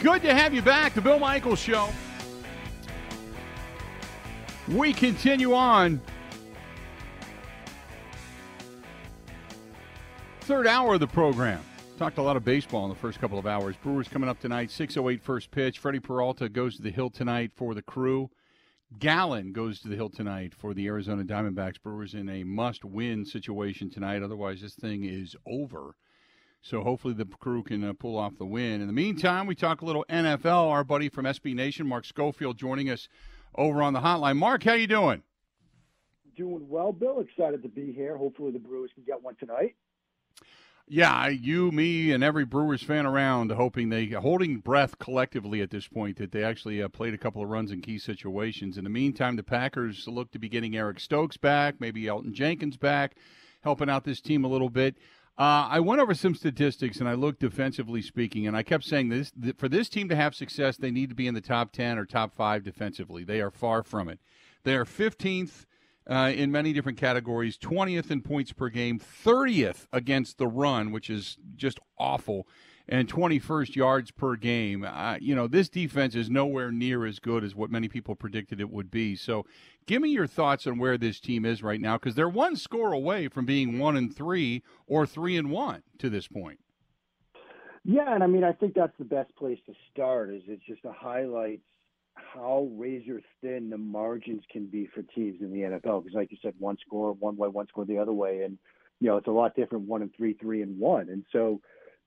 Good to have you back. The Bill Michaels Show. We continue on. Third hour of the program. Talked a lot of baseball in the first couple of hours. Brewers coming up tonight, 6.08 first pitch. Freddie Peralta goes to the hill tonight for the crew. Gallen goes to the hill tonight for the Arizona Diamondbacks. Brewers in a must win situation tonight. Otherwise, this thing is over. So hopefully the crew can uh, pull off the win. In the meantime, we talk a little NFL. Our buddy from SB Nation, Mark Schofield, joining us over on the hotline. Mark, how you doing? Doing well, Bill. Excited to be here. Hopefully the Brewers can get one tonight. Yeah, you, me, and every Brewers fan around hoping they holding breath collectively at this point that they actually uh, played a couple of runs in key situations. In the meantime, the Packers look to be getting Eric Stokes back, maybe Elgton Jenkins back, helping out this team a little bit. Uh, I went over some statistics and I looked defensively speaking, and I kept saying this for this team to have success, they need to be in the top 10 or top five defensively. They are far from it. They are 15th uh, in many different categories 20th in points per game, 30th against the run, which is just awful, and 21st yards per game. Uh, you know, this defense is nowhere near as good as what many people predicted it would be. So, give me your thoughts on where this team is right now because they're one score away from being one and three or three and one to this point. Yeah, and I mean, I think that's the best place to start. Is it's just a highlight how razor thin the margins can be for teams in the NFL. Because, like you said, one score one way, one score the other way, and you know it's a lot different one and three, three and one. And so,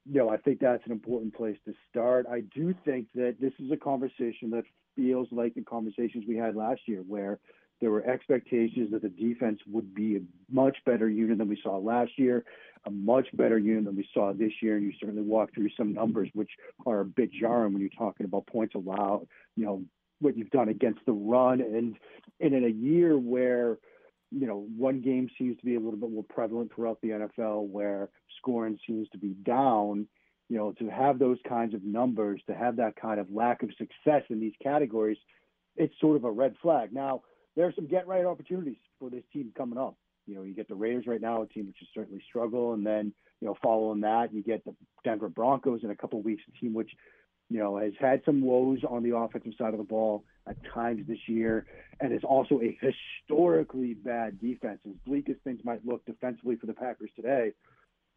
you know, I think that's an important place to start. I do think that this is a conversation that feels like the conversations we had last year, where there were expectations that the defense would be a much better unit than we saw last year, a much better unit than we saw this year. And you certainly walk through some numbers which are a bit jarring when you're talking about points allowed, you know, what you've done against the run and and in a year where you know one game seems to be a little bit more prevalent throughout the NFL where scoring seems to be down. You know to have those kinds of numbers to have that kind of lack of success in these categories it's sort of a red flag. Now there are some get right opportunities for this team coming up. You know you get the Raiders right now a team which is certainly struggled and then you know following that you get the Denver Broncos in a couple of weeks a team which you know, has had some woes on the offensive side of the ball at times this year, and is also a historically bad defense. As bleak as things might look defensively for the Packers today,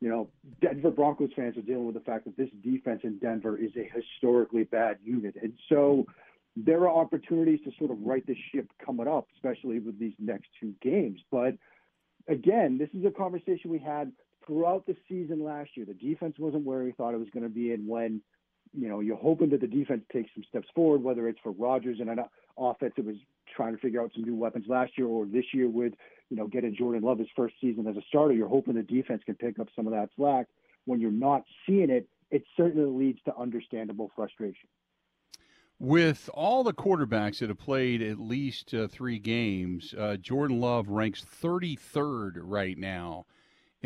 you know, Denver Broncos fans are dealing with the fact that this defense in Denver is a historically bad unit. And so there are opportunities to sort of right the ship coming up, especially with these next two games. But again, this is a conversation we had throughout the season last year. The defense wasn't where we thought it was going to be, and when you know, you're hoping that the defense takes some steps forward, whether it's for Rodgers and an offense that was trying to figure out some new weapons last year or this year with, you know, getting Jordan Love his first season as a starter. You're hoping the defense can pick up some of that slack. When you're not seeing it, it certainly leads to understandable frustration. With all the quarterbacks that have played at least uh, three games, uh, Jordan Love ranks 33rd right now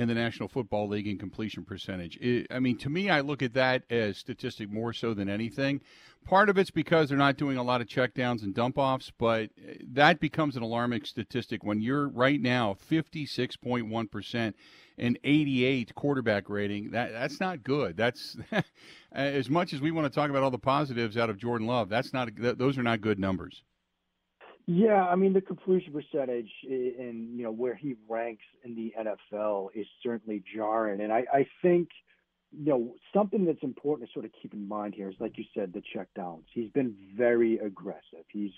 in the National Football League in completion percentage. It, I mean, to me, I look at that as statistic more so than anything. Part of it's because they're not doing a lot of checkdowns and dump offs, but uh, that becomes an alarming statistic when you're right now 56.1% and 88 quarterback rating. That that's not good. That's as much as we want to talk about all the positives out of Jordan Love. That's not those are not good numbers. Yeah, I mean the completion percentage and you know where he ranks in the NFL is certainly jarring, and I, I think you know something that's important to sort of keep in mind here is like you said the checkdowns. He's been very aggressive. He's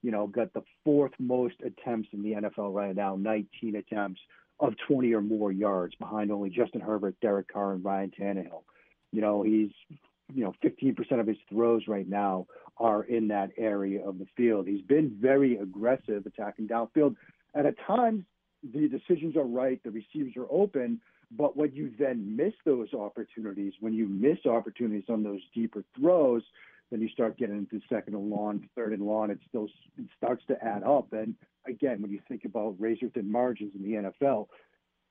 you know got the fourth most attempts in the NFL right now, 19 attempts of 20 or more yards behind only Justin Herbert, Derek Carr, and Ryan Tannehill. You know he's you know 15% of his throws right now are in that area of the field. He's been very aggressive attacking downfield. And at times, the decisions are right, the receivers are open, but when you then miss those opportunities, when you miss opportunities on those deeper throws, then you start getting into second and long, third and long. It still it starts to add up. And again, when you think about razor thin margins in the NFL,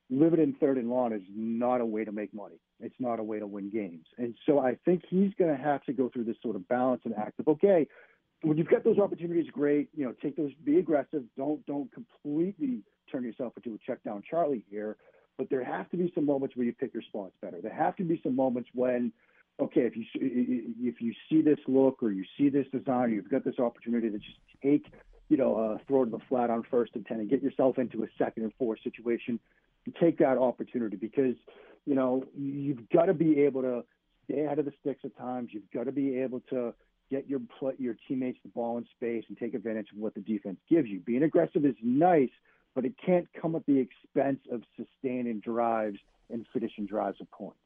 living in third and long is not a way to make money. It's not a way to win games. And so I think he's going to have to go through this sort of balance and act of okay, when you've got those opportunities, great. You know, take those, be aggressive. Don't don't completely turn yourself into a check down Charlie here. But there have to be some moments where you pick your spots better. There have to be some moments when okay, if you if you see this look or you see this design, you've got this opportunity to just take, you know, uh, throw to the flat on first and ten and get yourself into a second and four situation. Take that opportunity because you know you've got to be able to stay ahead of the sticks at times. You've got to be able to get your your teammates the ball in space and take advantage of what the defense gives you. Being aggressive is nice, but it can't come at the expense of sustaining drives and finishing drives of points.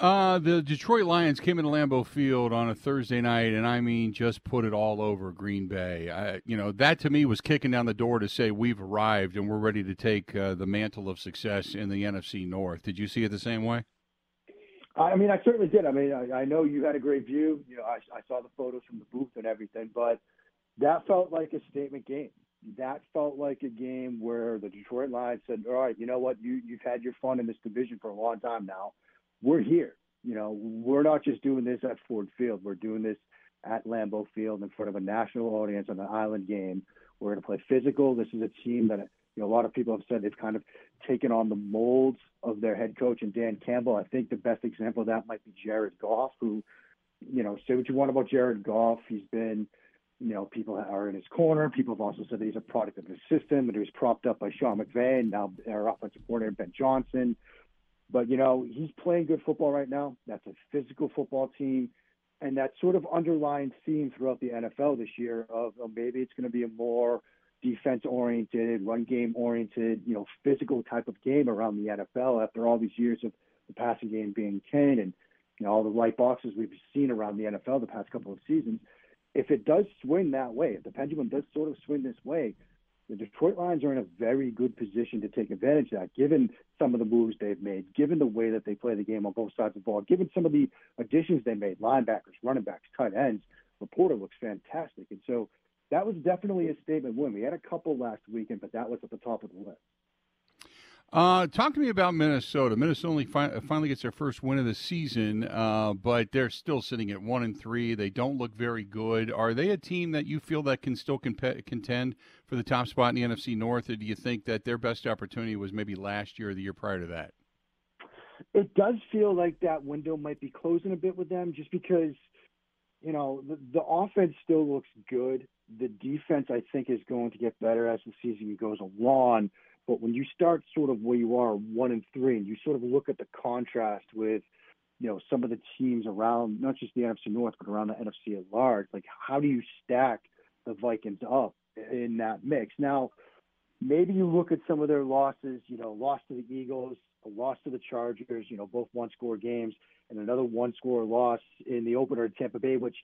Uh, the Detroit Lions came into Lambeau Field on a Thursday night, and I mean, just put it all over Green Bay. I, you know, that to me was kicking down the door to say we've arrived and we're ready to take uh, the mantle of success in the NFC North. Did you see it the same way? I mean, I certainly did. I mean, I, I know you had a great view. You know, I, I saw the photos from the booth and everything, but that felt like a statement game. That felt like a game where the Detroit Lions said, "All right, you know what? You you've had your fun in this division for a long time now we're here. You know, we're not just doing this at Ford Field. We're doing this at Lambeau Field in front of a national audience on an island game. We're going to play physical. This is a team that you know a lot of people have said they've kind of taken on the molds of their head coach and Dan Campbell. I think the best example of that might be Jared Goff, who, you know, say what you want about Jared Goff. He's been, you know, people are in his corner. People have also said that he's a product of the system, and he was propped up by Sean McVay and now our offensive coordinator Ben Johnson. But you know, he's playing good football right now. That's a physical football team, and that sort of underlying theme throughout the NFL this year of, of maybe it's going to be a more defense oriented, run game oriented, you know, physical type of game around the NFL after all these years of the passing game being king and you know all the light boxes we've seen around the NFL the past couple of seasons. If it does swing that way, if the pendulum does sort of swing this way, the Detroit Lions are in a very good position to take advantage of that, given some of the moves they've made, given the way that they play the game on both sides of the ball, given some of the additions they made, linebackers, running backs, tight ends. LaPorta looks fantastic. And so that was definitely a statement win. We had a couple last weekend, but that was at the top of the list. Uh, talk to me about Minnesota. Minnesota fi- finally gets their first win of the season, uh, but they're still sitting at one and three. They don't look very good. Are they a team that you feel that can still comp- contend for the top spot in the NFC North, or do you think that their best opportunity was maybe last year or the year prior to that? It does feel like that window might be closing a bit with them, just because you know the, the offense still looks good. The defense, I think, is going to get better as the season goes along but when you start sort of where you are, one and three, and you sort of look at the contrast with, you know, some of the teams around, not just the NFC North, but around the NFC at large, like how do you stack the Vikings up in that mix? Now, maybe you look at some of their losses, you know, loss to the Eagles, a loss to the Chargers, you know, both one score games, and another one score loss in the opener at Tampa Bay, which,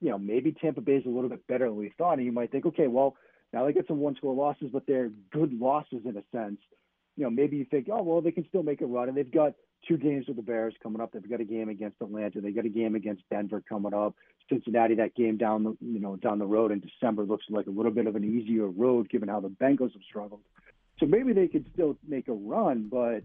you know, maybe Tampa Bay is a little bit better than we thought. And you might think, okay, well, now they get some one score losses, but they're good losses in a sense. You know, maybe you think, oh well, they can still make a run, and they've got two games with the Bears coming up. They've got a game against Atlanta. They got a game against Denver coming up. Cincinnati, that game down the you know down the road in December looks like a little bit of an easier road given how the Bengals have struggled. So maybe they could still make a run, but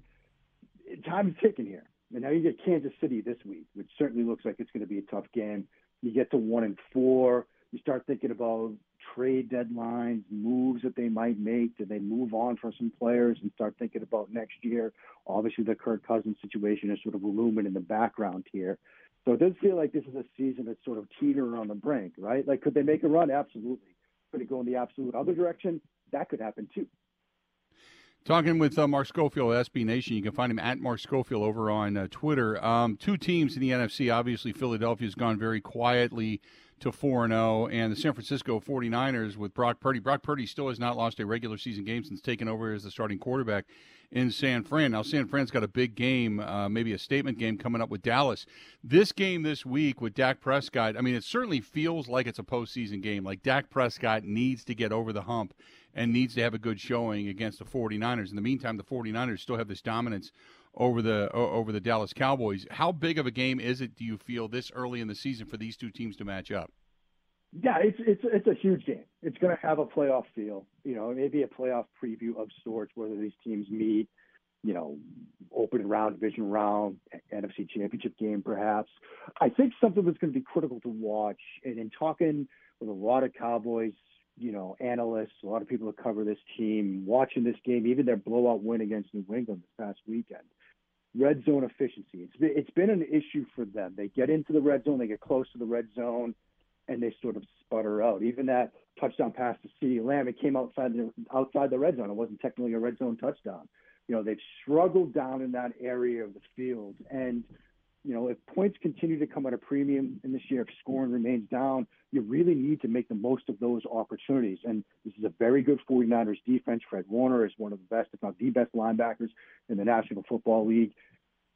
time's ticking here. And now you get Kansas City this week, which certainly looks like it's going to be a tough game. You get to one and four. You start thinking about trade deadlines, moves that they might make? Do they move on from some players and start thinking about next year? Obviously, the Kirk Cousins situation is sort of looming in the background here. So it does feel like this is a season that's sort of teetering on the brink, right? Like, could they make a run? Absolutely. Could it go in the absolute other direction? That could happen too. Talking with uh, Mark Schofield of SB Nation. You can find him at Mark Schofield over on uh, Twitter. Um, two teams in the NFC. Obviously, Philadelphia's gone very quietly to 4 0. And the San Francisco 49ers with Brock Purdy. Brock Purdy still has not lost a regular season game since taking over as the starting quarterback in San Fran. Now, San Fran's got a big game, uh, maybe a statement game coming up with Dallas. This game this week with Dak Prescott, I mean, it certainly feels like it's a postseason game. Like Dak Prescott needs to get over the hump and needs to have a good showing against the 49ers. In the meantime, the 49ers still have this dominance over the over the Dallas Cowboys. How big of a game is it? Do you feel this early in the season for these two teams to match up? Yeah, it's it's it's a huge game. It's going to have a playoff feel. You know, maybe a playoff preview of sorts, whether these teams meet. You know, open round, division round, NFC Championship game, perhaps. I think something that's going to be critical to watch, and in talking with a lot of Cowboys, you know, analysts, a lot of people that cover this team, watching this game, even their blowout win against New England this past weekend red zone efficiency. It's been, it's been an issue for them. They get into the red zone, they get close to the red zone, and they sort of sputter out. Even that touchdown pass to CeeDee Lamb, it came outside the outside the red zone. It wasn't technically a red zone touchdown. You know, they've struggled down in that area of the field, and you know, if points continue to come at a premium in this year, if scoring remains down, you really need to make the most of those opportunities. And this is a very good 49ers defense. Fred Warner is one of the best, if not the best linebackers in the National Football League.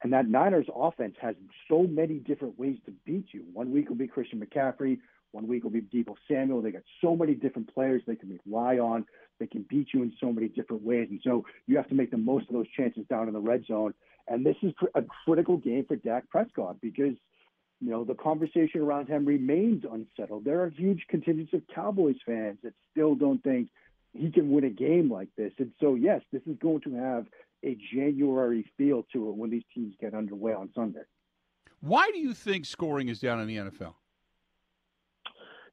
And that Niners offense has so many different ways to beat you. One week will be Christian McCaffrey. One week will be Deebo Samuel. They got so many different players they can rely on. They can beat you in so many different ways. And so you have to make the most of those chances down in the red zone. And this is a critical game for Dak Prescott because, you know, the conversation around him remains unsettled. There are huge contingents of Cowboys fans that still don't think he can win a game like this. And so, yes, this is going to have a January feel to it when these teams get underway on Sunday. Why do you think scoring is down in the NFL?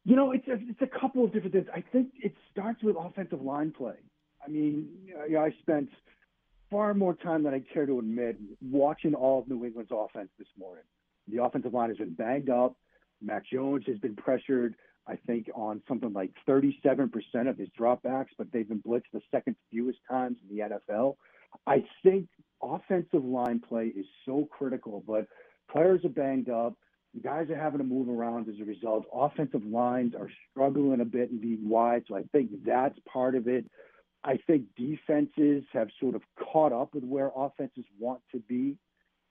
You know, it's a, it's a couple of different things. I think it starts with offensive line play. I mean, you know, I spent – far more time than I care to admit watching all of New England's offense this morning. The offensive line has been banged up. Mac Jones has been pressured, I think, on something like 37% of his dropbacks, but they've been blitzed the second fewest times in the NFL. I think offensive line play is so critical, but players are banged up. Guys are having to move around as a result. Offensive lines are struggling a bit and being wide, so I think that's part of it. I think defenses have sort of caught up with where offenses want to be.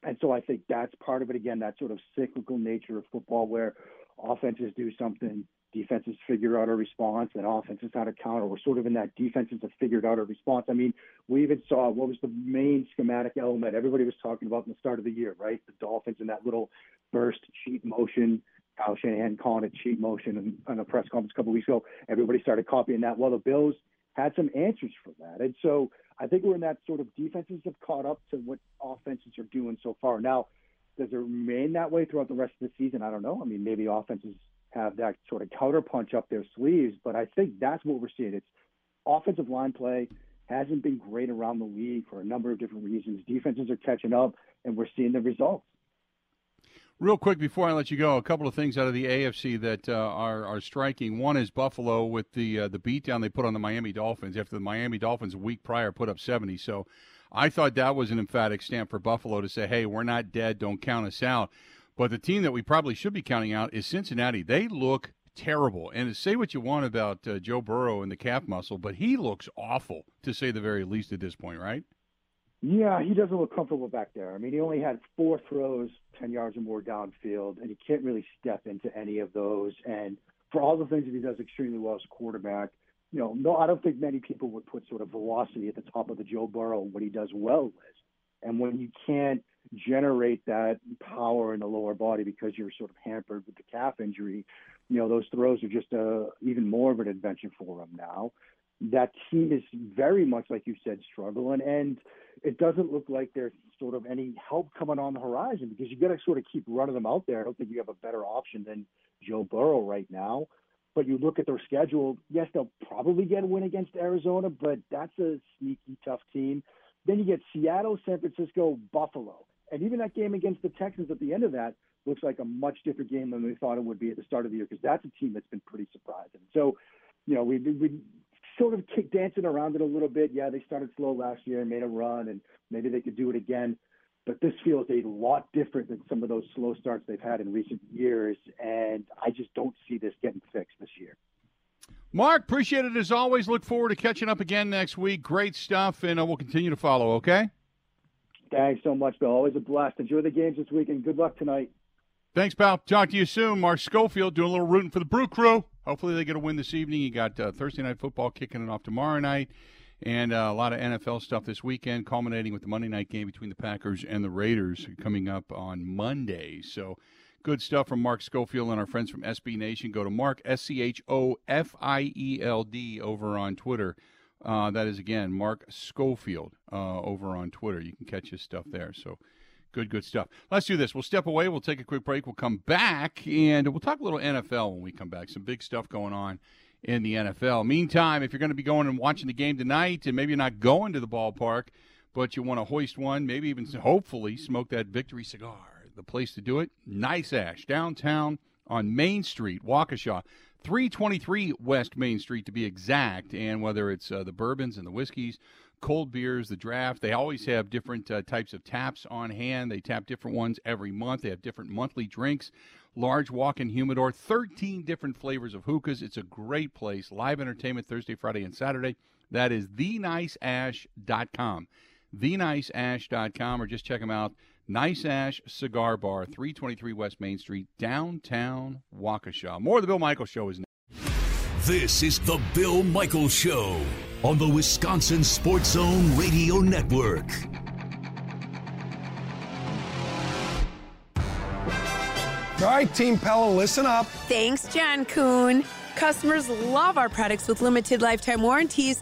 And so I think that's part of it. Again, that sort of cyclical nature of football where offenses do something, defenses figure out a response, and offenses how to counter. We're sort of in that defenses have figured out a response. I mean, we even saw what was the main schematic element everybody was talking about in the start of the year, right? The Dolphins in that little burst cheat motion. Kyle Shanahan calling it cheat motion in, a press conference a couple weeks ago. Everybody started copying that. Well, the Bills – had some answers for that. And so I think we're in that sort of defenses have caught up to what offenses are doing so far. Now, does it remain that way throughout the rest of the season? I don't know. I mean, maybe offenses have that sort of counterpunch up their sleeves, but I think that's what we're seeing. It's offensive line play hasn't been great around the league for a number of different reasons. Defenses are catching up, and we're seeing the results. Real quick before I let you go, a couple of things out of the AFC that uh, are are striking. One is Buffalo with the uh, the beatdown they put on the Miami Dolphins after the Miami Dolphins a week prior put up 70. So I thought that was an emphatic stamp for Buffalo to say, "Hey, we're not dead. Don't count us out." But the team that we probably should be counting out is Cincinnati. They look terrible. And say what you want about uh, Joe Burrow and the calf muscle, but he looks awful to say the very least at this point, right? Yeah, he doesn't look comfortable back there. I mean, he only had four throws, 10 yards or more downfield, and he can't really step into any of those. And for all the things that he does extremely well as a quarterback, you know, no, I don't think many people would put sort of velocity at the top of the Joe Burrow, what he does well with. And when you can't generate that power in the lower body because you're sort of hampered with the calf injury, you know, those throws are just uh, even more of an adventure for him now. That team is very much, like you said, struggling. And, it doesn't look like there's sort of any help coming on the horizon because you got to sort of keep running them out there. I don't think you have a better option than Joe Burrow right now. But you look at their schedule, yes, they'll probably get a win against Arizona, but that's a sneaky, tough team. Then you get Seattle, San Francisco, Buffalo. And even that game against the Texans at the end of that looks like a much different game than we thought it would be at the start of the year because that's a team that's been pretty surprising. So, you know, we we sort of dancing around it a little bit. Yeah, they started slow last year and made a run, and maybe they could do it again. But this feels a lot different than some of those slow starts they've had in recent years, and I just don't see this getting fixed this year. Mark, appreciate it as always. Look forward to catching up again next week. Great stuff, and uh, we'll continue to follow. Okay. Thanks so much, Bill. Always a blast. Enjoy the games this weekend. Good luck tonight. Thanks, pal. Talk to you soon. Mark Schofield doing a little rooting for the Brew Crew. Hopefully they get a win this evening. You got uh, Thursday night football kicking it off tomorrow night, and uh, a lot of NFL stuff this weekend, culminating with the Monday night game between the Packers and the Raiders coming up on Monday. So. Good stuff from Mark Schofield and our friends from SB Nation. Go to Mark S C H O F I E L D over on Twitter. Uh, that is again Mark Schofield uh, over on Twitter. You can catch his stuff there. So Good, good stuff. Let's do this. We'll step away. We'll take a quick break. We'll come back and we'll talk a little NFL when we come back. Some big stuff going on in the NFL. Meantime, if you're going to be going and watching the game tonight and maybe you're not going to the ballpark, but you want to hoist one, maybe even hopefully smoke that victory cigar. The place to do it, Nice Ash, downtown on Main Street, Waukesha. 323 West Main Street to be exact. And whether it's uh, the bourbons and the whiskeys, cold beers, the draft, they always have different uh, types of taps on hand. They tap different ones every month. They have different monthly drinks, large walk in humidor, 13 different flavors of hookahs. It's a great place. Live entertainment Thursday, Friday, and Saturday. That is theniceash.com. Theniceash.com, or just check them out. Nice Ash Cigar Bar, 323 West Main Street, downtown Waukesha. More of the Bill Michaels Show is next. This is the Bill Michaels Show on the Wisconsin Sports Zone Radio Network. All right, Team Pella, listen up. Thanks, John Kuhn. Customers love our products with limited lifetime warranties.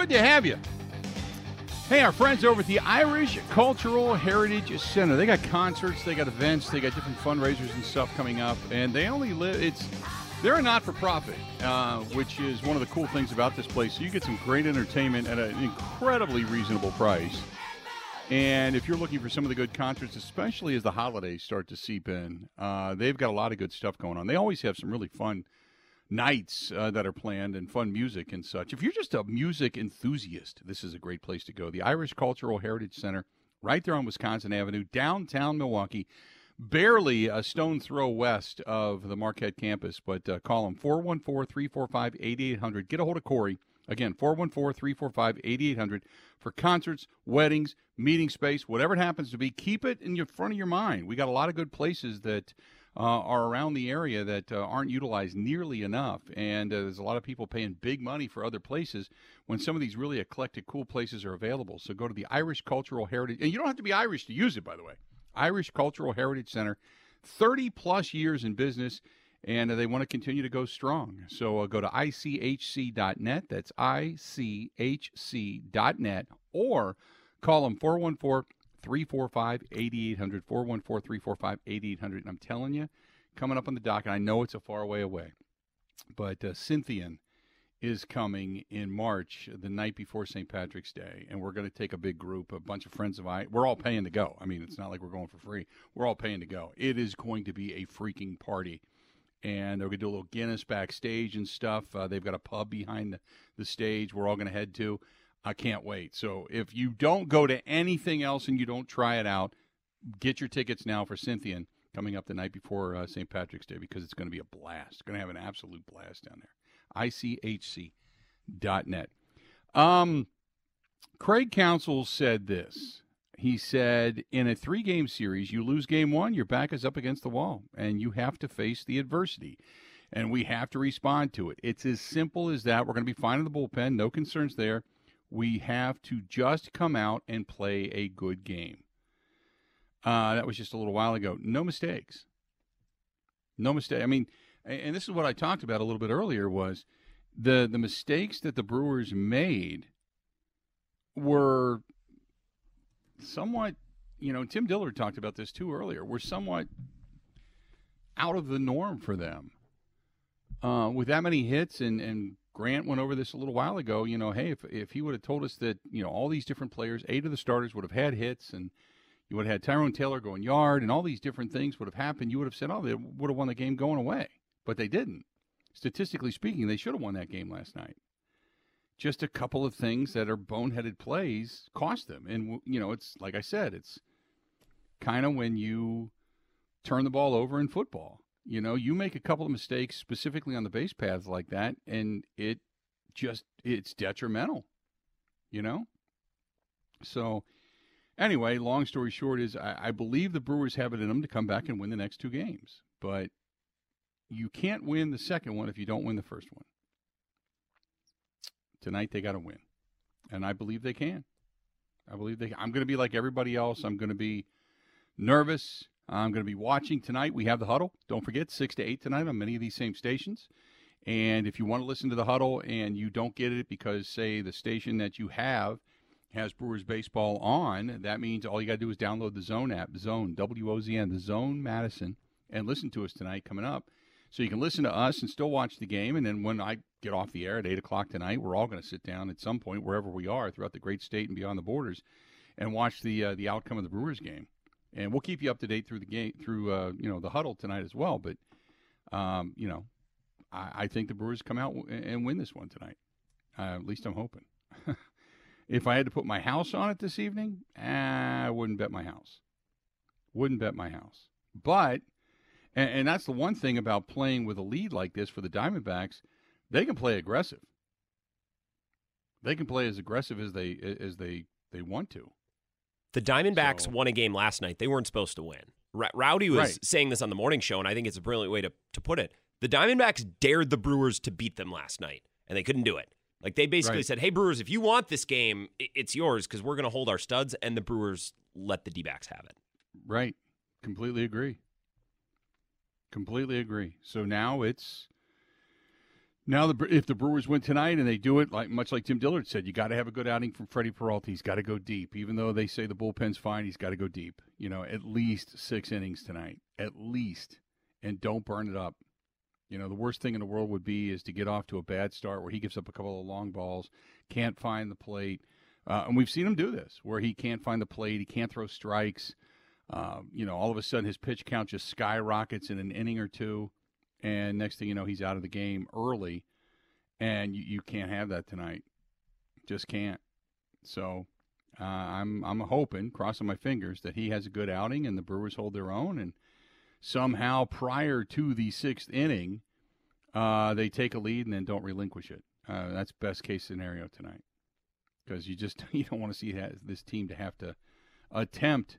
Good to have you. Hey, our friends over at the Irish Cultural Heritage Center. They got concerts, they got events, they got different fundraisers and stuff coming up, and they only live. It's they're a not-for-profit, uh, which is one of the cool things about this place. So you get some great entertainment at an incredibly reasonable price. And if you're looking for some of the good concerts, especially as the holidays start to seep in, uh, they've got a lot of good stuff going on. They always have some really fun nights uh, that are planned and fun music and such. If you're just a music enthusiast, this is a great place to go. The Irish Cultural Heritage Center, right there on Wisconsin Avenue, downtown Milwaukee, barely a stone throw west of the Marquette campus. But uh, call them 414 345 8800. Get a hold of Corey. Again, 414 345 8800 for concerts, weddings, meeting space, whatever it happens to be. Keep it in your front of your mind. We got a lot of good places that uh, are around the area that uh, aren't utilized nearly enough. And uh, there's a lot of people paying big money for other places when some of these really eclectic, cool places are available. So go to the Irish Cultural Heritage, and you don't have to be Irish to use it, by the way. Irish Cultural Heritage Center, 30 plus years in business, and they want to continue to go strong. So uh, go to ICHC.net. That's ICHC.net, or call them 414 345 8800. 414 345 8800. And I'm telling you, coming up on the dock, and I know it's a far way away, but uh, Scythian is coming in March, the night before St. Patrick's Day, and we're going to take a big group, a bunch of friends of mine. We're all paying to go. I mean, it's not like we're going for free. We're all paying to go. It is going to be a freaking party. And they're going to do a little Guinness backstage and stuff. Uh, they've got a pub behind the, the stage we're all going to head to. I can't wait. So if you don't go to anything else and you don't try it out, get your tickets now for Scythian coming up the night before uh, St. Patrick's Day because it's going to be a blast. Going to have an absolute blast down there. ICHC.net. Um, Craig Counsell said this. He said, in a three game series, you lose game one, your back is up against the wall, and you have to face the adversity. And we have to respond to it. It's as simple as that. We're going to be fine in the bullpen, no concerns there. We have to just come out and play a good game. Uh, that was just a little while ago. No mistakes. No mistake. I mean, and this is what I talked about a little bit earlier was the the mistakes that the Brewers made were somewhat, you know, Tim Dillard talked about this too earlier. Were somewhat out of the norm for them. Uh, with that many hits and and Grant went over this a little while ago. You know, hey, if if he would have told us that you know all these different players, eight of the starters would have had hits, and you would have had Tyrone Taylor going yard, and all these different things would have happened, you would have said, oh, they would have won the game going away, but they didn't. Statistically speaking, they should have won that game last night. Just a couple of things that are boneheaded plays cost them, and you know, it's like I said, it's kind of when you turn the ball over in football. You know, you make a couple of mistakes specifically on the base paths like that, and it just it's detrimental. You know, so anyway, long story short is I, I believe the Brewers have it in them to come back and win the next two games, but you can't win the second one if you don't win the first one. Tonight they got to win, and I believe they can. I believe they. I'm going to be like everybody else. I'm going to be nervous. I'm going to be watching tonight. We have the huddle. Don't forget, 6 to 8 tonight on many of these same stations. And if you want to listen to the huddle and you don't get it because, say, the station that you have has Brewers baseball on, that means all you got to do is download the Zone app, Zone, W O Z N, the Zone Madison, and listen to us tonight coming up. So you can listen to us and still watch the game. And then when I get off the air at 8 o'clock tonight, we're all going to sit down at some point, wherever we are throughout the great state and beyond the borders, and watch the, uh, the outcome of the Brewers game and we'll keep you up to date through the game through uh, you know the huddle tonight as well. But um, you know, I, I, think the Brewers come out and win this one tonight. Uh, at least I'm hoping. if I had to put my house on it this evening, eh, I wouldn't bet my house. Wouldn't bet my house. But and, and that's the one thing about playing with a lead like this for the Diamondbacks, they can play aggressive. They can play as aggressive as they as they they want to. The Diamondbacks so. won a game last night. They weren't supposed to win. R- Rowdy was right. saying this on the morning show, and I think it's a brilliant way to, to put it. The Diamondbacks dared the Brewers to beat them last night, and they couldn't do it. Like they basically right. said, "Hey Brewers, if you want this game, it's yours because we're going to hold our studs." And the Brewers let the D-backs have it. Right. Completely agree. Completely agree. So now it's now, the, if the Brewers win tonight and they do it, like much like Tim Dillard said, you got to have a good outing from Freddie Peralta. He's got to go deep, even though they say the bullpen's fine. He's got to go deep. You know, at least six innings tonight, at least, and don't burn it up. You know, the worst thing in the world would be is to get off to a bad start where he gives up a couple of long balls, can't find the plate, uh, and we've seen him do this where he can't find the plate, he can't throw strikes. Uh, you know, all of a sudden his pitch count just skyrockets in an inning or two and next thing you know, he's out of the game early, and you, you can't have that tonight. Just can't. So uh, I'm I'm hoping, crossing my fingers, that he has a good outing and the Brewers hold their own, and somehow prior to the sixth inning, uh, they take a lead and then don't relinquish it. Uh, that's best case scenario tonight, because you just you don't want to see this team to have to attempt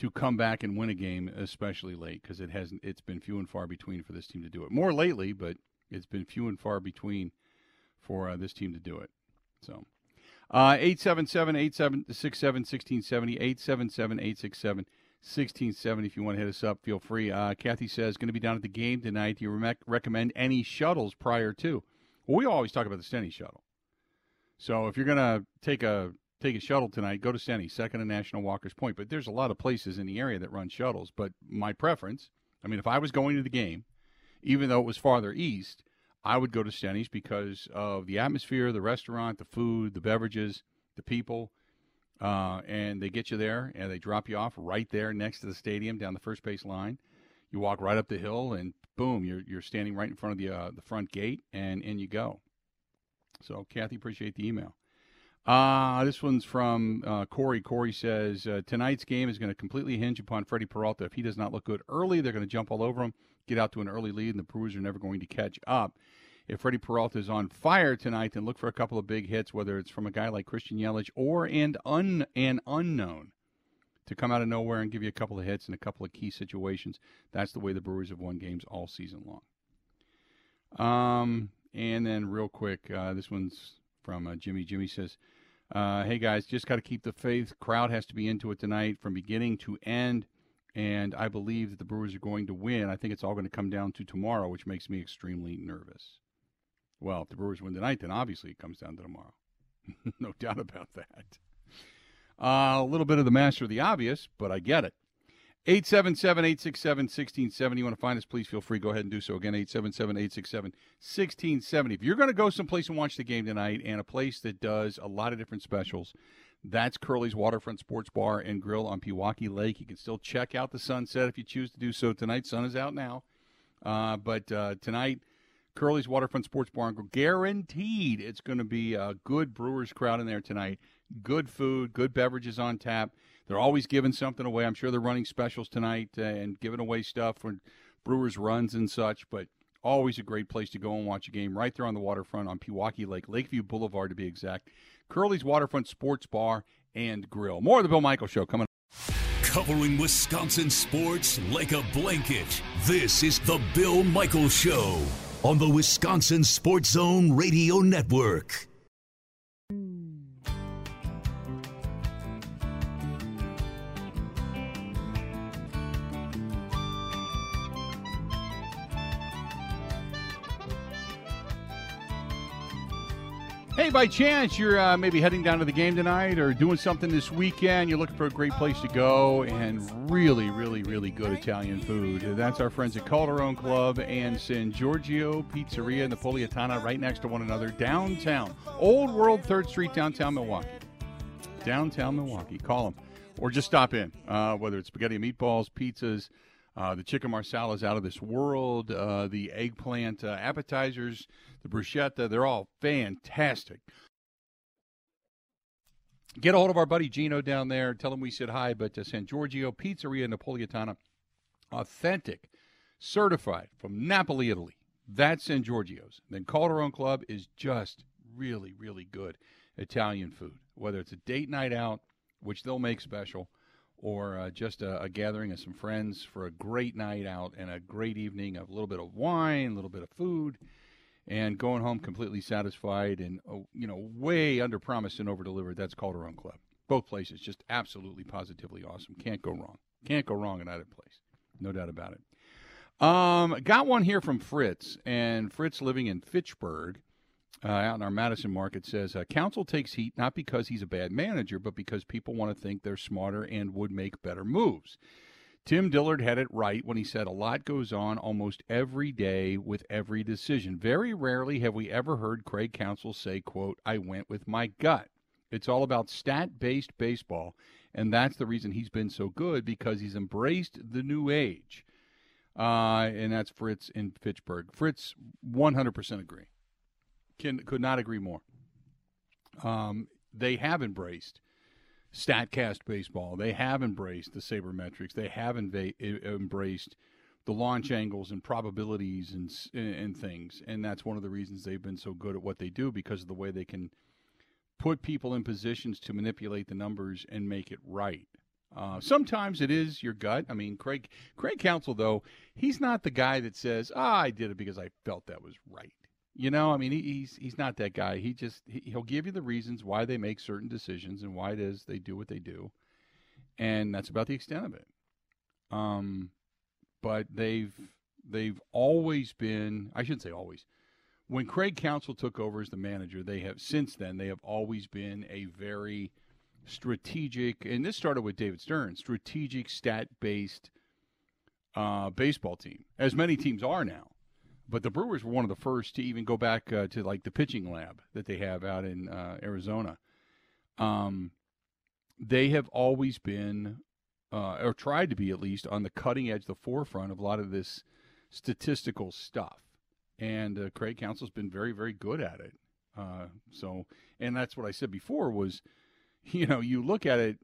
to come back and win a game, especially late, because it hasn't. It's been few and far between for this team to do it. More lately, but it's been few and far between for uh, this team to do it. So, uh, 877 867 1670, 877 867 1670. If you want to hit us up, feel free. Uh, Kathy says, going to be down at the game tonight. Do you re- recommend any shuttles prior to? Well, we always talk about the Steny shuttle. So if you're going to take a take a shuttle tonight, go to Steny, second and National Walker's Point. But there's a lot of places in the area that run shuttles. But my preference, I mean, if I was going to the game, even though it was farther east, I would go to Steny's because of the atmosphere, the restaurant, the food, the beverages, the people. Uh, and they get you there and they drop you off right there next to the stadium down the first base line. You walk right up the hill and boom, you're, you're standing right in front of the, uh, the front gate and in you go. So, Kathy, appreciate the email. Uh, this one's from uh, Corey. Corey says uh, tonight's game is going to completely hinge upon Freddie Peralta. If he does not look good early, they're going to jump all over him, get out to an early lead, and the Brewers are never going to catch up. If Freddie Peralta is on fire tonight, then look for a couple of big hits, whether it's from a guy like Christian Yelich or and un, an unknown to come out of nowhere and give you a couple of hits in a couple of key situations. That's the way the Brewers have won games all season long. Um, and then real quick, uh, this one's from uh, Jimmy. Jimmy says, uh, "Hey guys, just got to keep the faith. Crowd has to be into it tonight from beginning to end." And I believe that the Brewers are going to win. I think it's all going to come down to tomorrow, which makes me extremely nervous. Well, if the Brewers win tonight, then obviously it comes down to tomorrow. no doubt about that. Uh, a little bit of the master of the obvious, but I get it. 877 867 1670. You want to find us, please feel free. Go ahead and do so. Again, 877 867 1670. If you're going to go someplace and watch the game tonight and a place that does a lot of different specials, that's Curly's Waterfront Sports Bar and Grill on Pewaukee Lake. You can still check out the sunset if you choose to do so tonight. Sun is out now. Uh, but uh, tonight, Curly's Waterfront Sports Bar and Grill, guaranteed it's going to be a good Brewers crowd in there tonight. Good food, good beverages on tap. They're always giving something away. I'm sure they're running specials tonight uh, and giving away stuff for Brewers runs and such, but always a great place to go and watch a game right there on the waterfront on Pewaukee Lake, Lakeview Boulevard to be exact. Curly's Waterfront Sports Bar and Grill. More of the Bill Michael Show coming up. Covering Wisconsin sports like a blanket. This is the Bill Michael Show on the Wisconsin Sports Zone Radio Network. Hey, by chance you're uh, maybe heading down to the game tonight or doing something this weekend, you're looking for a great place to go and really, really, really good Italian food. That's our friends at Calderone Club and San Giorgio Pizzeria and right next to one another downtown. Old World 3rd Street, downtown Milwaukee. Downtown Milwaukee. Call them or just stop in, uh, whether it's spaghetti and meatballs, pizzas, uh, the chicken marsala is out of this world. Uh, the eggplant uh, appetizers, the bruschetta, they're all fantastic. Get a hold of our buddy Gino down there. Tell him we said hi. But uh, San Giorgio Pizzeria Napolitana, authentic, certified from Napoli, Italy. That's San Giorgio's. Then Calderone Club is just really, really good Italian food. Whether it's a date night out, which they'll make special, or uh, just a, a, gathering of some friends for a great night out and a great evening of a little bit of wine, a little bit of food, and going home completely satisfied and uh, you know way under promised and over delivered. That's Calderone Club. Both places just absolutely positively awesome. Can't go wrong. Can't go wrong in either place. No doubt about it. Um, got one here from Fritz, and Fritz living in Fitchburg uh, out in our Madison market says uh, Counsell takes heat not because he's a bad manager, but because people want to think they're smarter and would make better moves. Tim Dillard had it right when he said a lot goes on almost every day with every decision. Very rarely have we ever heard Craig Counsell say, quote, I went with my gut. It's all about stat-based baseball, and that's the reason he's been so good because he's embraced the new age. Uh, and that's Fritz in Fitchburg. Fritz, 100% agree. Can could not agree more. Um, they have embraced Statcast baseball. They have embraced the sabermetrics. They have embraced the launch angles and probabilities and and things. And that's one of the reasons they've been so good at what they do because of the way they can put people in positions to manipulate the numbers and make it right. Uh, sometimes it is your gut. I mean, Craig Craig Counsell though he's not the guy that says, "Ah, I did it because I felt that was right." You know, I mean, he, he's he's not that guy. He just he, he'll give you the reasons why they make certain decisions and why it is they do what they do, and that's about the extent of it. Um, but they've they've always been I shouldn't say always. When Craig Counsell took over as the manager, they have since then they have always been a very strategic, and this started with David Stearns, strategic stat based uh, baseball team, as many teams are now. But the Brewers were one of the first to even go back uh, to like the pitching lab that they have out in uh, Arizona. Um, they have always been, uh, or tried to be at least, on the cutting edge, the forefront of a lot of this statistical stuff. And uh, Craig Counsell's been very, very good at it. Uh, so, and that's what I said before was, you know, you look at it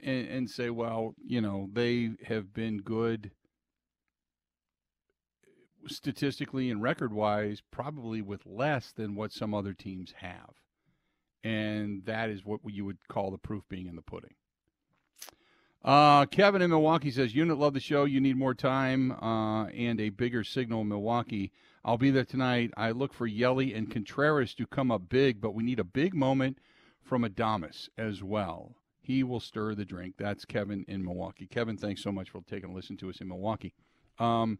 and, and say, well, you know, they have been good statistically and record wise, probably with less than what some other teams have. And that is what you would call the proof being in the pudding. Uh, Kevin in Milwaukee says, Unit, love the show. You need more time uh, and a bigger signal in Milwaukee. I'll be there tonight. I look for Yelly and Contreras to come up big, but we need a big moment from Adames as well. He will stir the drink. That's Kevin in Milwaukee. Kevin, thanks so much for taking a listen to us in Milwaukee. Um,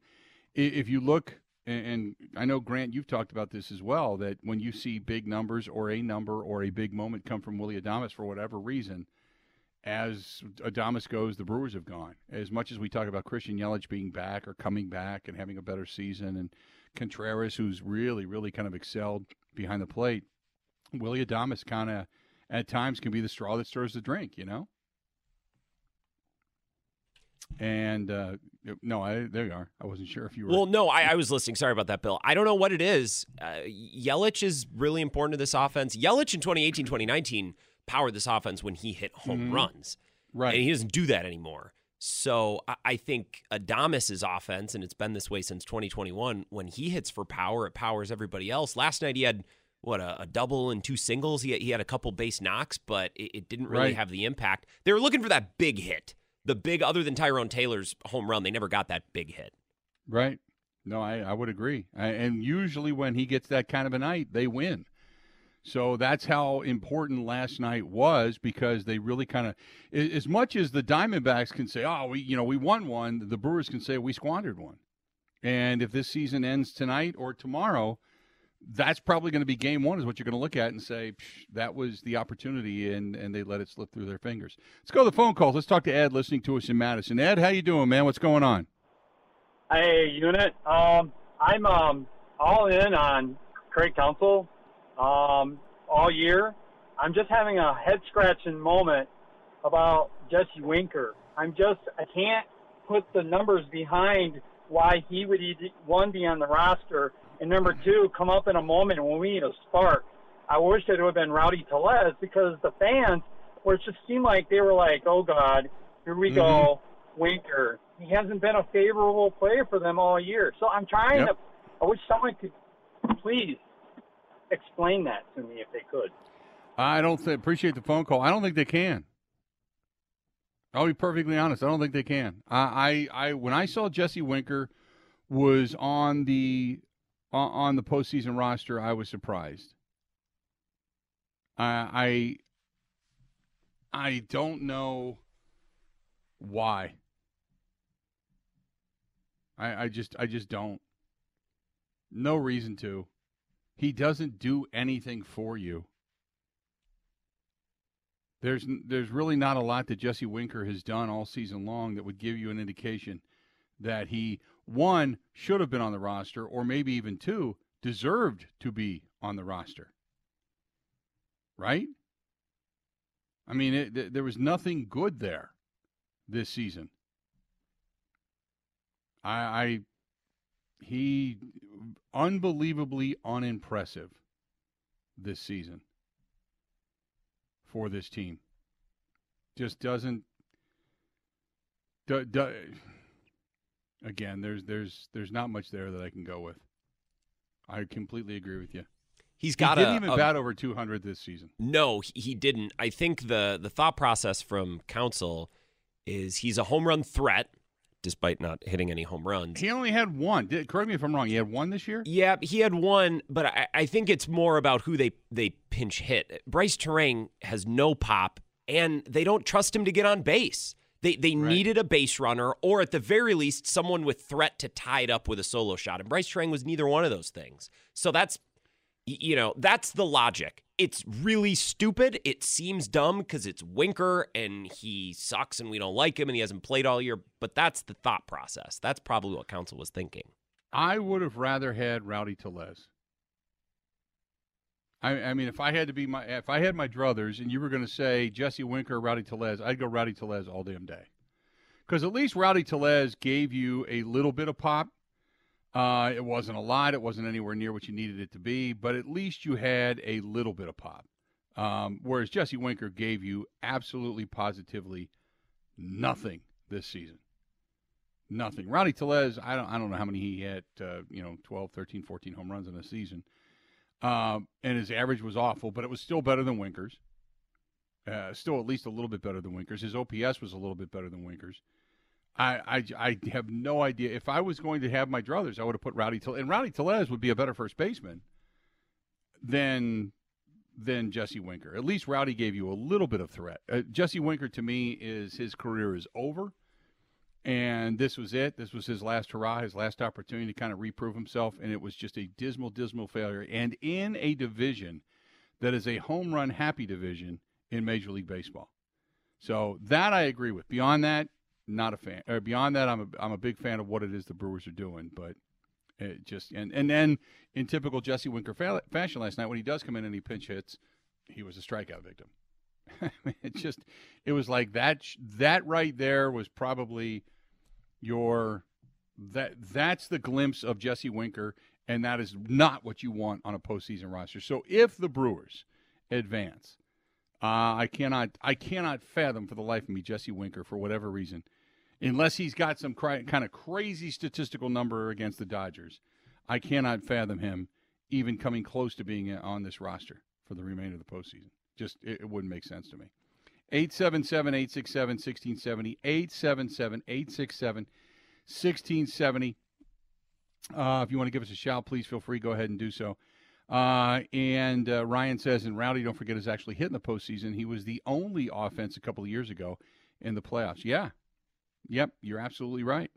if you look, and I know Grant, you've talked about this as well, that when you see big numbers or a number or a big moment come from Willie Adames for whatever reason, as Adames goes, the Brewers have gone. As much as we talk about Christian Yelich being back or coming back and having a better season, and Contreras, who's really, really kind of excelled behind the plate, Willie Adames kind of at times can be the straw that stirs the drink, you know? And uh, no, I there you are. I wasn't sure if you were. Well, no, I, I was listening. Sorry about that, Bill. I don't know what it is. Uh, Yelich is really important to this offense. Yelich in 2018, 2019 powered this offense when he hit home Mhm. runs. right. And he doesn't do that anymore. So I- I think Adamas's offense, and it's been this way since 2021, when he hits for power, it powers everybody else. Last night he had what a, a double and two singles. He had, he had a couple base knocks, but it, it didn't really Right. have the impact. They were looking for that big hit, the big other than Tyrone Taylor's home run. They never got that big hit. Right. No, I, I would agree. I, and usually when he gets that kind of a night, they win. So that's how important last night was because they really kind of, as much as the Diamondbacks can say, "Oh, we you know we won one," the Brewers can say we squandered one. And if this season ends tonight or tomorrow, that's probably going to be game one. Is what you're going to look at and say that was the opportunity, and and they let it slip through their fingers. Let's go to the phone calls. Let's talk to Ed, listening to us in Madison. Ed, how you doing, man? What's going on? Hey, unit. Um, I'm um, all in on Craig Counsell um, all year. I'm just having a head scratching moment about Jesse Winker. I'm just I can't put the numbers behind why he would one be on the roster and number two come up in a moment when we need a spark. I wish that it would have been Rowdy Tellez because the fans where it just seemed like they were like, oh God, here we go, mm-hmm. Winker. He hasn't been a favorable player for them all year. So I'm trying Yep. to. I wish someone could please explain that to me if they could. I don't th- appreciate the phone call. I don't think they can. I'll be perfectly honest. I don't think they can. I, I, I when I saw Jesse Winker was on the on, the postseason roster, I was surprised. I, I, I don't know why. I, I just, I just don't. No reason to. He doesn't do anything for you. There's there's really not a lot that Jesse Winker has done all season long that would give you an indication that he one should have been on the roster or maybe even two deserved to be on the roster. Right? I mean, it, th- there was nothing good there this season. I, I he unbelievably unimpressive this season for this team. Just doesn't. Do, do, again, there's there's there's not much there that I can go with. I completely agree with you. He's got didn't a, even a- bat over 200 this season. No, he- he didn't. I think the the thought process from Counsell is he's a home run threat, despite not hitting any home runs. He only had one. Did, correct me if I'm wrong. He had one this year. Yeah, he had one, but I, I think it's more about who they they pinch hit. Brice Turang has no pop, and they don't trust him to get on base. They they needed a base runner, or at the very least, someone with threat to tie it up with a solo shot. And Brice Turang was neither one of those things. So that's you know that's the logic. It's really stupid. It seems dumb because it's Winker and he sucks and we don't like him and he hasn't played all year. But that's the thought process. That's probably what Counsell was thinking. I would have rather had Rowdy Tellez. I, I mean, if I had to be my, if I had my druthers, and you were going to say Jesse Winker, Rowdy Tellez, I'd go Rowdy Tellez all damn day, because at least Rowdy Tellez gave you a little bit of pop. Uh, it wasn't a lot. It wasn't anywhere near what you needed it to be, but at least you had a little bit of pop. Um, whereas Jesse Winker gave you absolutely positively nothing this season. Nothing. Rowdy Tellez, I don't, I don't know how many he had, uh, you know, 12, 13, 14 home runs in a season. Um, and his average was awful, but it was still better than Winker's. Uh, still at least a little bit better than Winker's. His OPS was a little bit better than Winker's. I, I, I have no idea. If I was going to have my druthers, I would have put Rowdy Tellez. And Rowdy Tellez would be a better first baseman than than Jesse Winker. At least Rowdy gave you a little bit of threat. Uh, Jesse Winker, to me, is his career is over. And this was it. This was his last hurrah, his last opportunity to kind of reprove himself. And it was just a dismal, dismal failure. And in a division that is a home run happy division in Major League Baseball. So that I agree with. Beyond that, not a fan. Or beyond that, I'm a, I'm a big fan of what it is the Brewers are doing. But it just and and then in typical Jesse Winker fa- fashion last night, when he does come in and he pinch hits, he was a strikeout victim. it just it was like that. That right there was probably your that that's the glimpse of Jesse Winker, and that is not what you want on a postseason roster. So if the Brewers advance, uh, I cannot I cannot fathom for the life of me Jesse Winker for whatever reason, unless he's got some kind of crazy statistical number against the Dodgers. I cannot fathom him even coming close to being on this roster for the remainder of the postseason. Just it, it wouldn't make sense to me. 877 867 1670. 877 867 1670. Uh, if you want to give us a shout, please feel free. Go ahead and do so. Uh, and uh, Ryan says, and Rowdy, don't forget, is actually hit in the postseason. He was the only offense a couple of years ago in the playoffs. Yeah. Yep. You're absolutely right.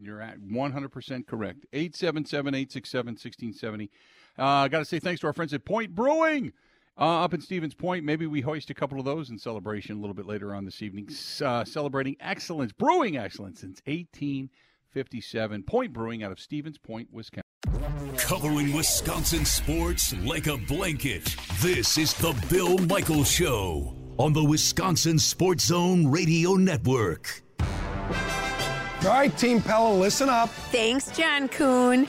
You're at 100% correct. 877 867 1670. I uh, got to say thanks to our friends at Point Brewing. Uh, up in Stevens Point, maybe we hoist a couple of those in celebration a little bit later on this evening, uh, celebrating excellence, brewing excellence since 1857. Point Brewing out of Stevens Point, Wisconsin. Covering Wisconsin sports like a blanket. This is the Bill Michaels Show on the Wisconsin Sports Zone Radio Network. All right, Team Pella, listen up. Thanks, John Kuhn.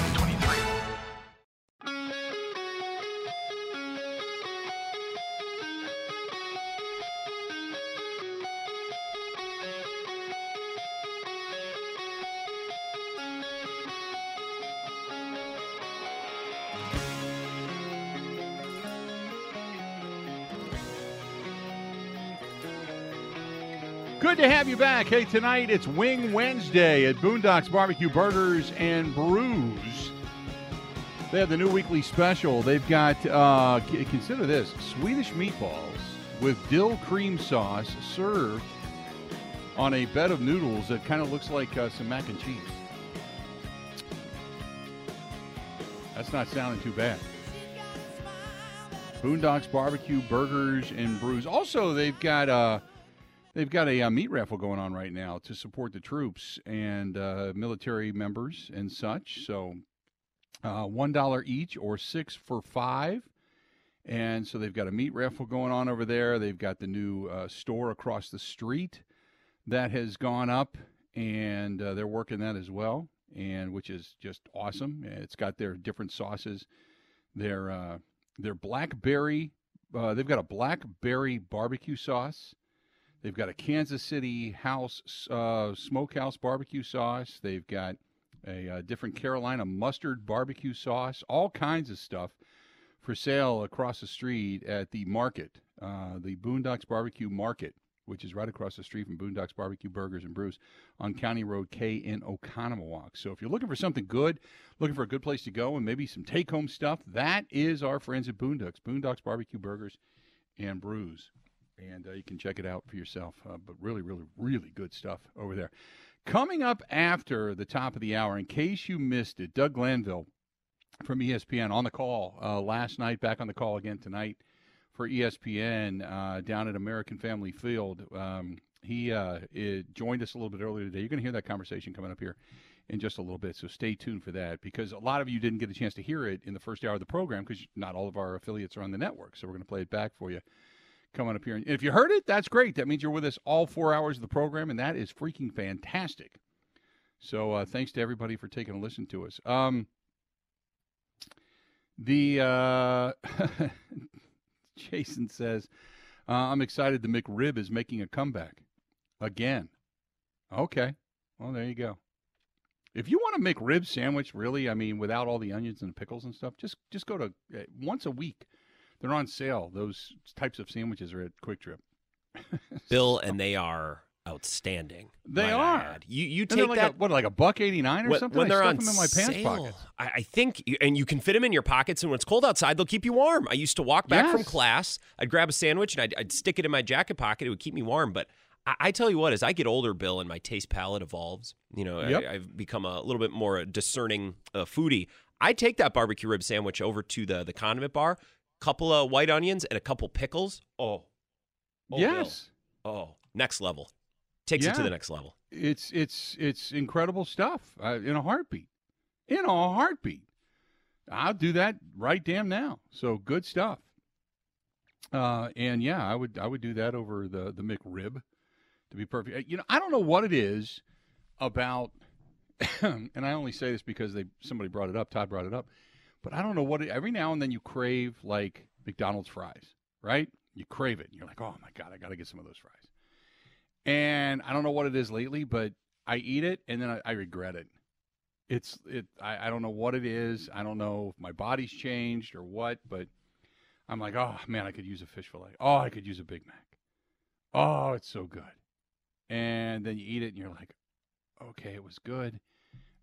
Good to have you back. Hey, tonight it's Wing Wednesday at Boondocks Barbecue Burgers and Brews. They have the new weekly special. They've got, uh, consider this Swedish meatballs with dill cream sauce served on a bed of noodles that kind of looks like uh, some mac and cheese. That's not sounding too bad. Boondocks Barbecue Burgers and Brews. Also, they've got. Uh, They've got a, uh, meat raffle going on right now to support the troops and uh, military members and such. So, uh, one dollar each or six for five. And so they've got a meat raffle going on over there. They've got the new uh, store across the street that has gone up, and uh, they're working that as well, and which is just awesome. It's got their different sauces. Their uh, their blackberry. they've got a blackberry barbecue sauce. They've got a Kansas City House uh, Smokehouse barbecue sauce. They've got a, a, different Carolina mustard barbecue sauce. All kinds of stuff for sale across the street at the market, uh, the Boondocks Barbecue Market, which is right across the street from Boondocks Barbecue Burgers and Brews on County Road K in Oconomowoc. So if you're looking for something good, looking for a good place to go, and maybe some take-home stuff, that is our friends at Boondocks, Boondocks Barbecue Burgers and Brews and uh, you can check it out for yourself. Uh, but really, really, really good stuff over there. Coming up after the top of the hour, in case you missed it, Doug Glanville from ESPN on the call uh, last night, back on the call again tonight for ESPN uh, down at American Family Field. Um, he uh, joined us a little bit earlier today. You're going to hear that conversation coming up here in just a little bit. So stay tuned for that because a lot of you didn't get a chance to hear it in the first hour of the program because not all of our affiliates are on the network. So we're going to play it back for you coming up here. And if you heard it, that's great. That means you're with us all four hours of the program, and that is freaking fantastic. So uh, thanks to everybody for taking a listen to us. Um, the uh, Jason says, uh, "I'm excited. The McRib is making a comeback again." Okay, well there you go. If you want to make rib sandwich, really, I mean, without all the onions and the pickles and stuff, just just go to uh, once a week. They're on sale. Those types of sandwiches are at Kwik Trip. Bill, and they are outstanding. They are. You you take like that a, what, like a buck eighty nine or when, something? when they're on them in my pants sale, pockets. I, I think, you- and you can fit them in your pockets. And when it's cold outside, they'll keep you warm. I used to walk back from class. I'd grab a sandwich and I'd, I'd stick it in my jacket pocket. It would keep me warm. But I, I tell you what, as I get older, Bill, and my taste palette evolves, you know, Yep. I, I've become a little bit more discerning uh, foodie. I take that barbecue rib sandwich over to the the condiment bar, couple of white onions and a couple pickles. Oh, oh yes. Oh, next level. Takes it to the next level. it's it's it's incredible stuff uh, in a heartbeat. In a heartbeat. I'll do that right damn now. So good stuff. Uh, and yeah i would i would do that over the the mcrib to be perfect. Uh, you know i don't know what it is about and i only say this because they somebody brought it up todd brought it up but i don't know what it, every now and then you crave like mcdonald's fries right you crave it and you're like oh my god i gotta get some of those fries and I don't know what it is lately, but I eat it and then I, I regret it. It's it. I, I don't know what it is. I don't know if my body's changed or what, but I'm like, oh man, I could use a fish fillet. Oh, I could use a Big Mac. Oh, it's so good. And then you eat it and you're like, okay, it was good.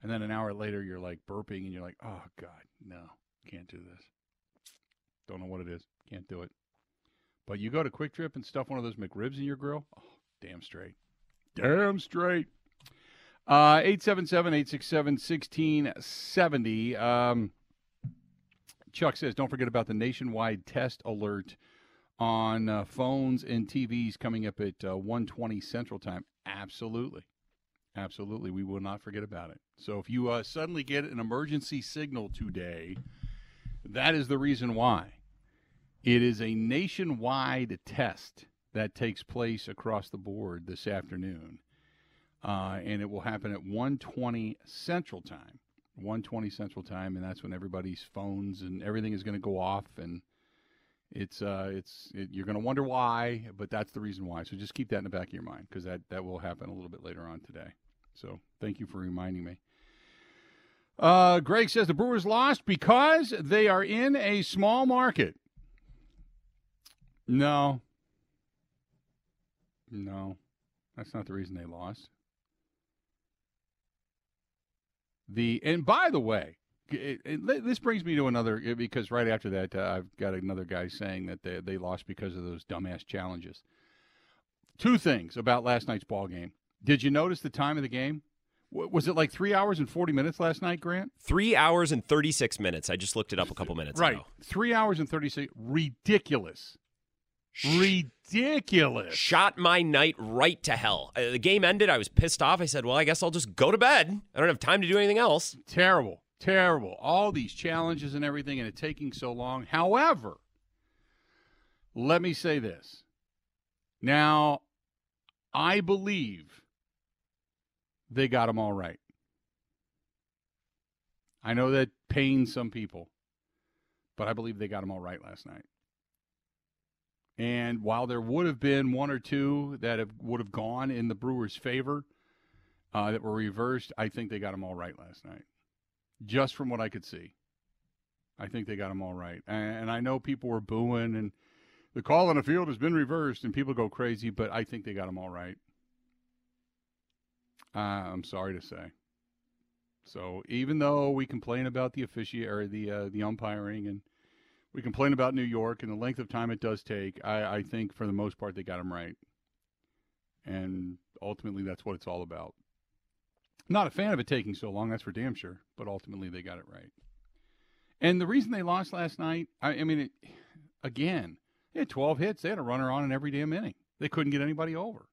And then an hour later, you're like burping and you're like, oh god, no, can't do this. Don't know what it is. Can't do it. But you go to Kwik Trip and stuff one of those McRibs in your grill. Oh, damn straight. Damn straight. Uh, 877-867-1670. Um, Chuck says, don't forget about the nationwide test alert on uh, phones and TVs coming up at uh, 120 Central Time. Absolutely. Absolutely. We will not forget about it. So if you uh, suddenly get an emergency signal today, that is the reason why. It is a nationwide test that takes place across the board this afternoon, uh, and it will happen at 1:20 Central Time. 1:20 Central Time, and that's when everybody's phones and everything is going to go off, and it's uh, it's it, you're going to wonder why, but that's the reason why. So just keep that in the back of your mind because that that will happen a little bit later on today. So thank you for reminding me. Uh, Greg says the Brewers lost because they are in a small market. No. No. That's not the reason they lost. The and by the way, it, it, this brings me to another because right after that uh, I've got another guy saying that they they lost because of those dumbass challenges. Two things about last night's ball game. Did you notice the time of the game? Was it like three hours and forty minutes last night, Grant? Three hours and 36 minutes. I just looked it up a couple minutes right, ago. three hours and thirty six. Ridiculous. Ridiculous. Shot my night right to hell. Uh, the game ended. I was pissed off. I said, well, I guess I'll just go to bed. I don't have time to do anything else. Terrible, terrible. All these challenges and everything, and it taking so long. However, let me say this. Now, I believe they got them all right. I know that pains some people, but I believe they got them all right last night. And while there would have been one or two that have, would have gone in the Brewers' favor uh, that were reversed, I think they got them all right last night. Just from what I could see, I think they got them all right. And, and I know people were booing, and the call on the field has been reversed, and people go crazy, but I think they got them all right. Uh, I'm sorry to say. So even though we complain about the offici or the uh, the umpiring and we complain about New York and the length of time it does take. I, I think for the most part they got them right, and ultimately that's what it's all about. Not a fan of it taking so long, that's for damn sure, but ultimately they got it right. And the reason they lost last night, I, I mean, it, again, they had 12 hits. They had a runner on in every damn inning. They couldn't get anybody over.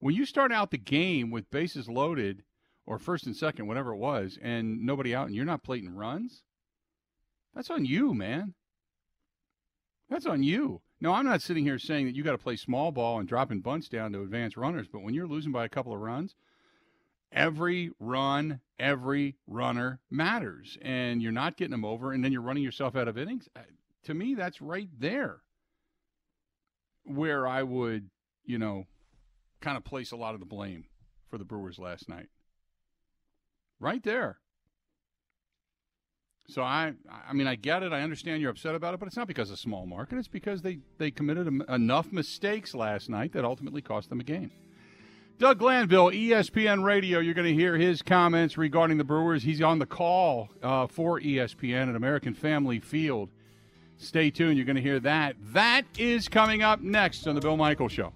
When you start out the game with bases loaded, or first and second, whatever it was, and nobody out, and you're not plating runs, that's on you, man. That's on you. No, I'm not sitting here saying that you got to play small ball and dropping bunts down to advance runners, but when you're losing by a couple of runs, every run, every runner matters, and you're not getting them over, and then you're running yourself out of innings. Uh, to me, that's right there where I would, you know, kind of place a lot of the blame for the Brewers last night. Right there. So I, I mean, I get it. I understand you're upset about it, but it's not because of small market. It's because they they committed enough mistakes last night that ultimately cost them a game. Doug Glanville, ESPN Radio. You're going to hear his comments regarding the Brewers. He's on the call uh, for ESPN at American Family Field. Stay tuned. You're going to hear that. That is coming up next on the Bill Michael Show.